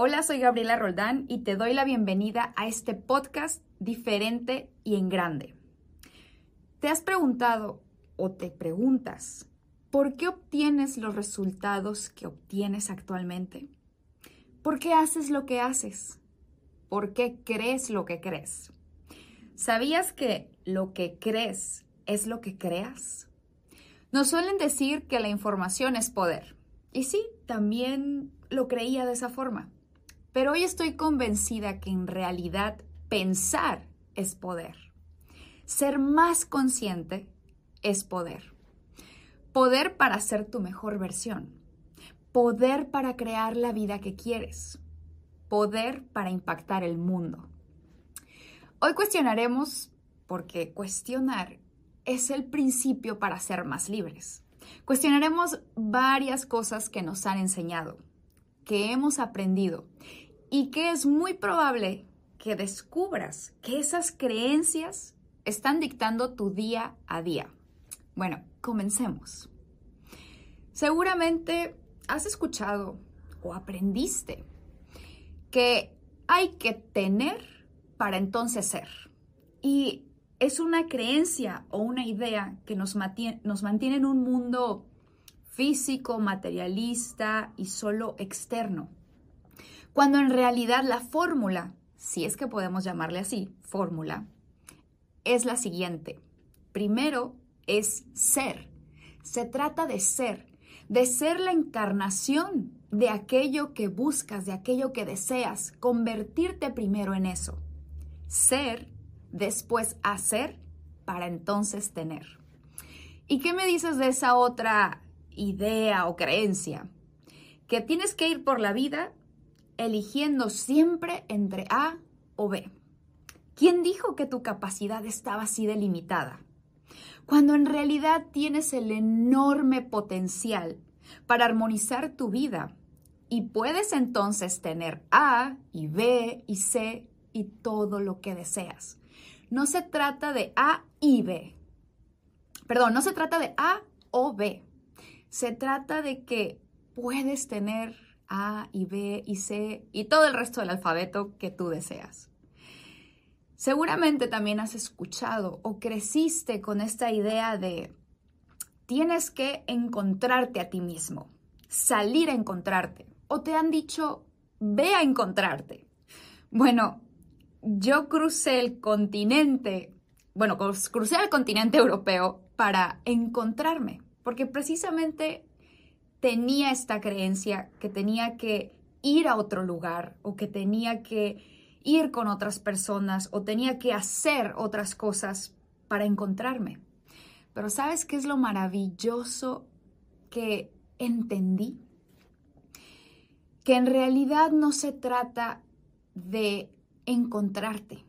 Hola, soy Gabriela Roldán y te doy la bienvenida a este podcast diferente y en grande. ¿Te has preguntado o te preguntas por qué obtienes los resultados que obtienes actualmente? ¿Por qué haces lo que haces? ¿Por qué crees lo que crees? ¿Sabías que lo que crees es lo que creas? Nos suelen decir que la información es poder. Y sí, también lo creía de esa forma. Pero hoy estoy convencida que en realidad pensar es poder. Ser más consciente es poder. Poder para ser tu mejor versión. Poder para crear la vida que quieres. Poder para impactar el mundo. Hoy cuestionaremos, porque cuestionar es el principio para ser más libres. Cuestionaremos varias cosas que nos han enseñado, que hemos aprendido y que es muy probable que descubras que esas creencias están dictando tu día a día. Bueno, comencemos. Seguramente has escuchado o aprendiste que hay que tener para entonces ser. Y es una creencia o una idea que nos mantiene, nos mantiene en un mundo físico, materialista y solo externo. Cuando en realidad la fórmula, si es que podemos llamarle así, fórmula, es la siguiente. Primero es ser. Se trata de ser, de ser la encarnación de aquello que buscas, de aquello que deseas, convertirte primero en eso. Ser después hacer para entonces tener. ¿Y qué me dices de esa otra idea o creencia? Que tienes que ir por la vida eligiendo siempre entre A o B. ¿Quién dijo que tu capacidad estaba así delimitada? Cuando en realidad tienes el enorme potencial para armonizar tu vida y puedes entonces tener A y B y C y todo lo que deseas no se trata de A y B. Perdón, no se trata de A o B. Se trata de que puedes tener A y B y C y todo el resto del alfabeto que tú deseas. Seguramente también has escuchado o creciste con esta idea de tienes que encontrarte a ti mismo, salir a encontrarte, o te han dicho ve a encontrarte. Bueno, yo crucé el continente, bueno, crucé el continente europeo para encontrarme, porque precisamente tenía esta creencia que tenía que ir a otro lugar o que tenía que ir con otras personas o tenía que hacer otras cosas para encontrarme. Pero ¿sabes qué es lo maravilloso que entendí? Que en realidad no se trata de encontrarte.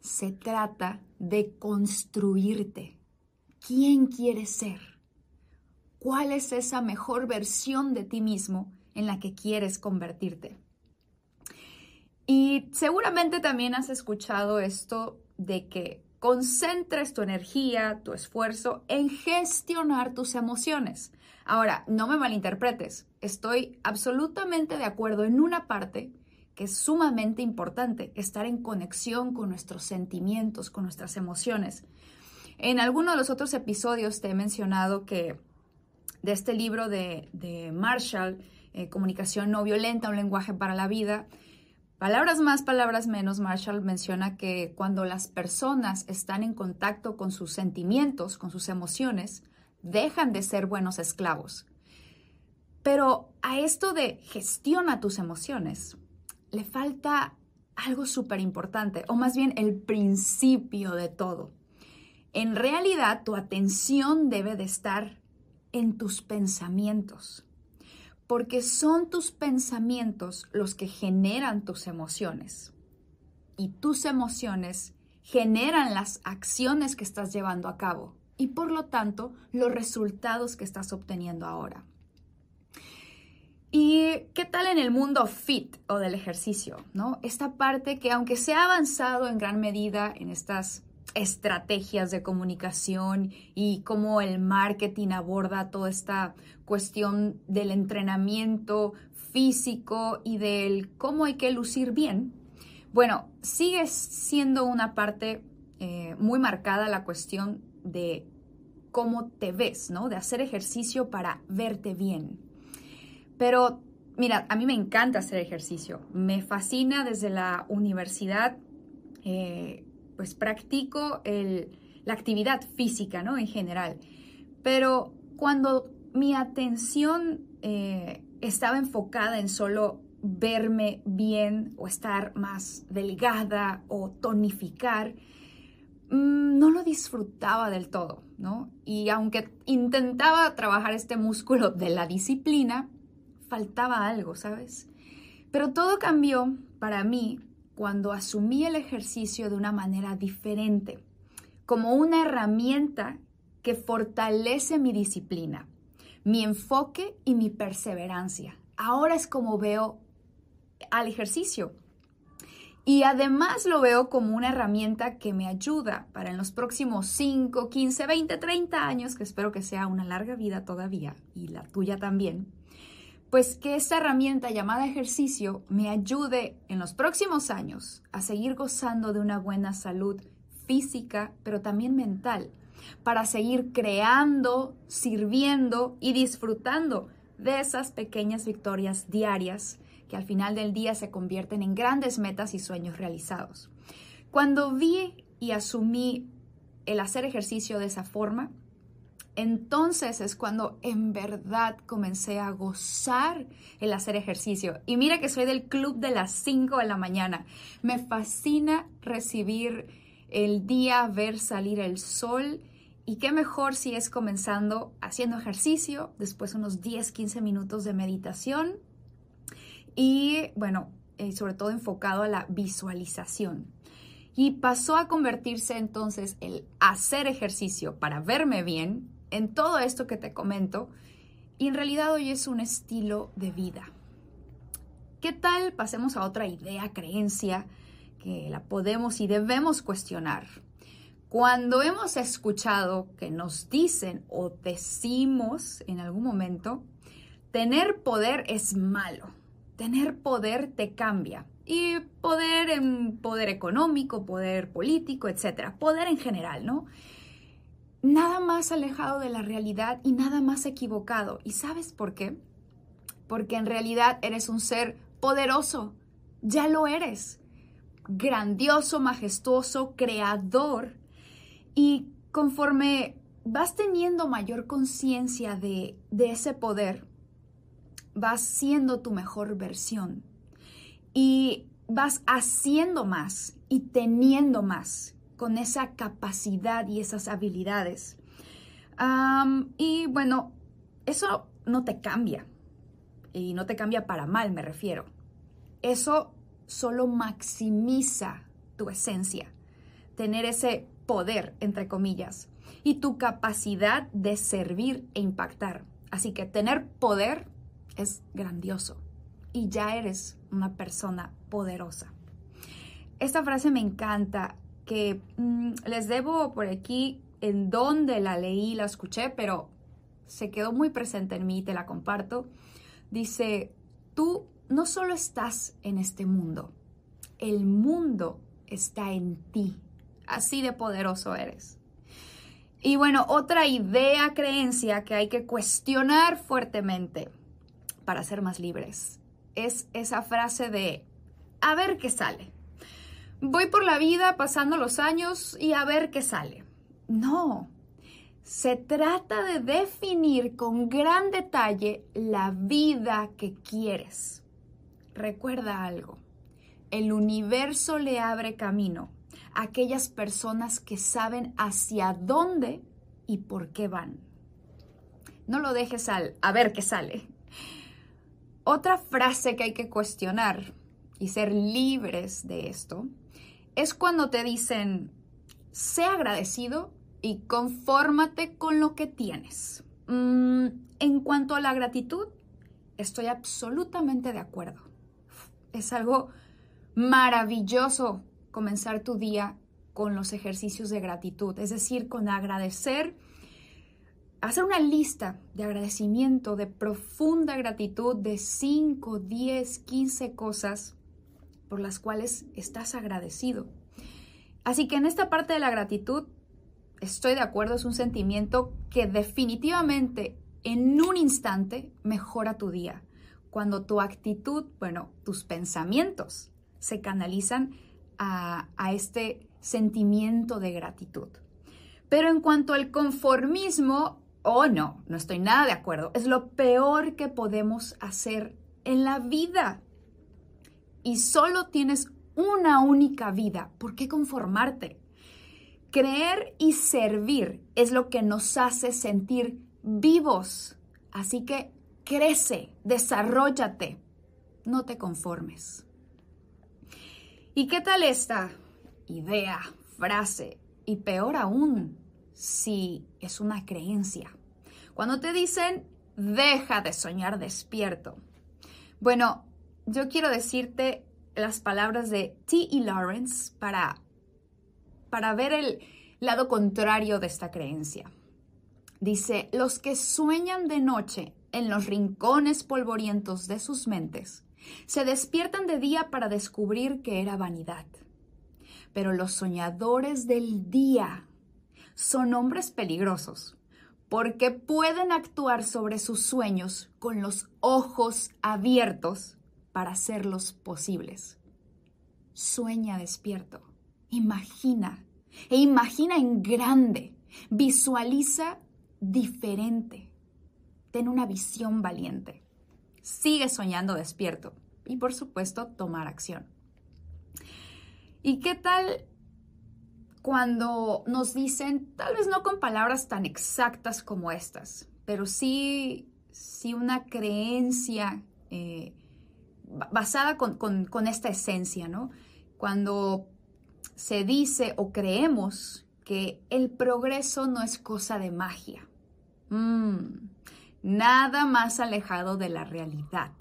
Se trata de construirte. ¿Quién quieres ser? ¿Cuál es esa mejor versión de ti mismo en la que quieres convertirte? Y seguramente también has escuchado esto de que concentres tu energía, tu esfuerzo en gestionar tus emociones. Ahora, no me malinterpretes, estoy absolutamente de acuerdo en una parte que es sumamente importante, estar en conexión con nuestros sentimientos, con nuestras emociones. En alguno de los otros episodios te he mencionado que de este libro de, Marshall, eh, Comunicación no violenta, un lenguaje para la vida, palabras más, palabras menos, Marshall menciona que cuando las personas están en contacto con sus sentimientos, con sus emociones, dejan de ser buenos esclavos. Pero a esto de gestiona tus emociones, le falta algo súper importante, o más bien el principio de todo. En realidad, tu atención debe de estar en tus pensamientos, porque son tus pensamientos los que generan tus emociones. Y tus emociones generan las acciones que estás llevando a cabo y por lo tanto los resultados que estás obteniendo ahora. ¿Y qué tal en el mundo fit o del ejercicio? ¿no? Esta parte que aunque se ha avanzado en gran medida en estas estrategias de comunicación y cómo el marketing aborda toda esta cuestión del entrenamiento físico y del cómo hay que lucir bien, bueno, sigue siendo una parte eh, muy marcada la cuestión de cómo te ves, ¿no? De hacer ejercicio para verte bien. Pero mira, a mí me encanta hacer ejercicio, me fascina desde la universidad, eh, pues practico la actividad física, ¿no? En general. Pero cuando mi atención eh, estaba enfocada en solo verme bien o estar más delgada o tonificar, mm, no lo disfrutaba del todo, ¿no? Y aunque intentaba trabajar este músculo de la disciplina, faltaba algo, ¿sabes? Pero todo cambió para mí cuando asumí el ejercicio de una manera diferente, como una herramienta que fortalece mi disciplina, mi enfoque y mi perseverancia. Ahora es como veo al ejercicio. Y además lo veo como una herramienta que me ayuda para en los próximos 5, 15, 20, 30 años, que espero que sea una larga vida todavía y la tuya también, pues que esta herramienta llamada ejercicio me ayude en los próximos años a seguir gozando de una buena salud física, pero también mental, para seguir creando, sirviendo y disfrutando de esas pequeñas victorias diarias que al final del día se convierten en grandes metas y sueños realizados. Cuando vi y asumí el hacer ejercicio de esa forma, entonces es cuando en verdad comencé a gozar el hacer ejercicio. Y mira que soy del club de las 5 de la mañana. Me fascina recibir el día, ver salir el sol. Y qué mejor si es comenzando haciendo ejercicio, después unos 10, 15 minutos de meditación y bueno, eh, sobre todo enfocado a la visualización. Y pasó a convertirse entonces el hacer ejercicio para verme bien en todo esto que te comento y en realidad hoy es un estilo de vida. ¿Qué tal? Pasemos a otra idea, creencia que la podemos y debemos cuestionar. Cuando hemos escuchado que nos dicen o decimos en algún momento, tener poder es malo, tener poder te cambia. Y poder en poder económico, poder político, etcétera, poder en general, ¿no? Nada más alejado de la realidad y nada más equivocado. ¿Y sabes por qué? Porque en realidad eres un ser poderoso. Ya lo eres. Grandioso, majestuoso, creador. Y conforme vas teniendo mayor conciencia de, ese poder, vas siendo tu mejor versión y vas haciendo más y teniendo más con esa capacidad y esas habilidades. y bueno, eso no te cambia. Y no te cambia para mal, me refiero. Eso solo maximiza tu esencia, tener ese poder, entre comillas, y tu capacidad de servir e impactar. Así que tener poder es grandioso y ya eres una persona poderosa. Esta frase me encanta, que mm, les debo por aquí en dónde la leí, la escuché, pero se quedó muy presente en mí y te la comparto. Dice, tú no solo estás en este mundo, el mundo está en ti. Así de poderoso eres. Y bueno, otra idea, creencia que hay que cuestionar fuertemente para ser más libres. Es esa frase de, a ver qué sale. Voy por la vida pasando los años y a ver qué sale. No, se trata de definir con gran detalle la vida que quieres. Recuerda algo, el universo le abre camino a aquellas personas que saben hacia dónde y por qué van. No lo dejes al a ver qué sale. Otra frase que hay que cuestionar y ser libres de esto es cuando te dicen, sé agradecido y confórmate con lo que tienes. Mm, en cuanto a la gratitud, estoy absolutamente de acuerdo. Es algo maravilloso comenzar tu día con los ejercicios de gratitud, es decir, con agradecer hacer una lista de agradecimiento, de profunda gratitud de 5, 10, 15 cosas por las cuales estás agradecido. Así que en esta parte de la gratitud, estoy de acuerdo, es un sentimiento que definitivamente en un instante mejora tu día. Cuando tu actitud, bueno, tus pensamientos se canalizan a, este sentimiento de gratitud. Pero en cuanto al conformismo, oh no, no estoy nada de acuerdo. Es lo peor que podemos hacer en la vida. Y solo tienes una única vida. ¿Por qué conformarte? Creer y servir es lo que nos hace sentir vivos. Así que crece, desarrollate, no te conformes. ¿Y qué tal esta idea, frase? Y peor aún, si es una creencia. Cuando te dicen, deja de soñar despierto. Bueno, yo quiero decirte las palabras de T. E. Lawrence para, para ver el lado contrario de esta creencia. Dice, los que sueñan de noche en los rincones polvorientos de sus mentes, se despiertan de día para descubrir que era vanidad. Pero los soñadores del día son hombres peligrosos, porque pueden actuar sobre sus sueños con los ojos abiertos para hacerlos posibles. Sueña despierto, imagina e imagina en grande, visualiza diferente, ten una visión valiente, sigue soñando despierto y por supuesto tomar acción. ¿Y qué tal cuando nos dicen, tal vez no con palabras tan exactas como estas, pero sí, sí una creencia eh, basada con, esta esencia, ¿no? Cuando se dice o creemos que el progreso no es cosa de magia. Mm, nada más alejado de la realidad.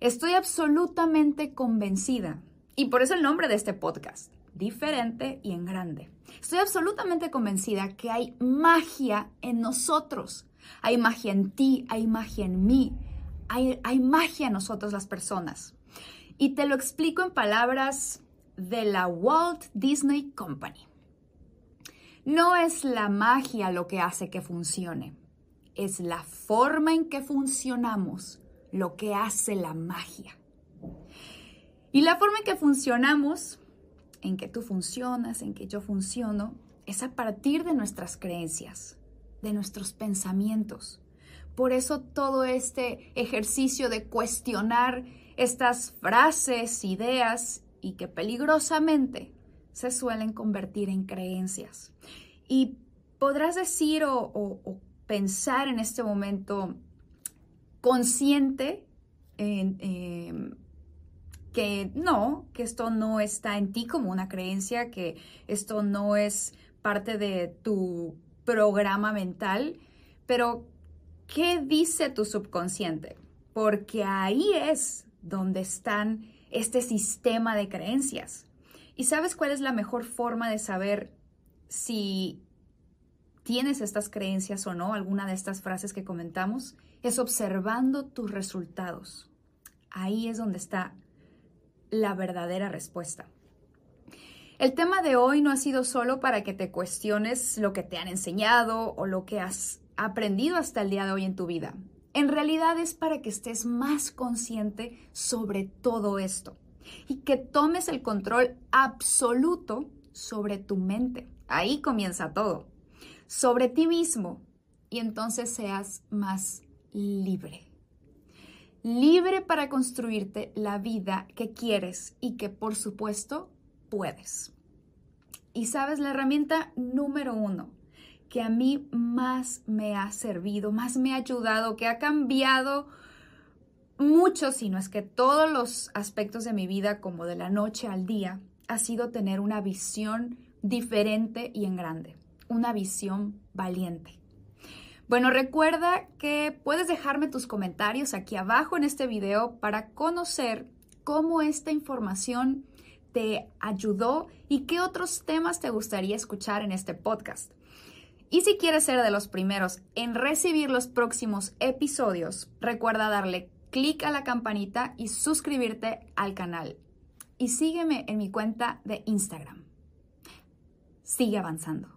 Estoy absolutamente convencida, y por eso el nombre de este podcast, diferente y en grande. Estoy absolutamente convencida que hay magia en nosotros. Hay magia en ti, hay magia en mí, hay, magia en nosotros las personas. Y te lo explico en palabras de la Walt Disney Company. No es la magia lo que hace que funcione, es la forma en que funcionamos lo que hace la magia. Y la forma en que funcionamos, en que tú funcionas, en que yo funciono, es a partir de nuestras creencias, de nuestros pensamientos, por eso todo este ejercicio de cuestionar estas frases, ideas y que peligrosamente se suelen convertir en creencias. Y podrás decir o, pensar en este momento consciente em, que no, que esto no está en ti como una creencia, que esto no es parte de tu programa mental, pero ¿Qué dice tu subconsciente? Porque ahí es donde están este sistema de creencias. ¿Y sabes cuál es la mejor forma de saber si tienes estas creencias o no, alguna de estas frases que comentamos? Es observando tus resultados. Ahí es donde está la verdadera respuesta. El tema de hoy no ha sido solo para que te cuestiones lo que te han enseñado o lo que has aprendido hasta el día de hoy en tu vida. En realidad es para que estés más consciente sobre todo esto y que tomes el control absoluto sobre tu mente. Ahí comienza todo. Sobre ti mismo y entonces seas más libre. Libre para construirte la vida que quieres y que por supuesto puedes. Y sabes, la herramienta número uno que a mí más me ha servido, más me ha ayudado, que ha cambiado mucho, si no es que todos los aspectos de mi vida, como de la noche al día, ha sido tener una visión diferente y en grande, una visión valiente. Bueno, recuerda que puedes dejarme tus comentarios aquí abajo en este video para conocer cómo esta información te ayudó y qué otros temas te gustaría escuchar en este podcast. Y si quieres ser de los primeros en recibir los próximos episodios, recuerda darle clic a la campanita y suscribirte al canal. Y sígueme en mi cuenta de Instagram. Sigue avanzando.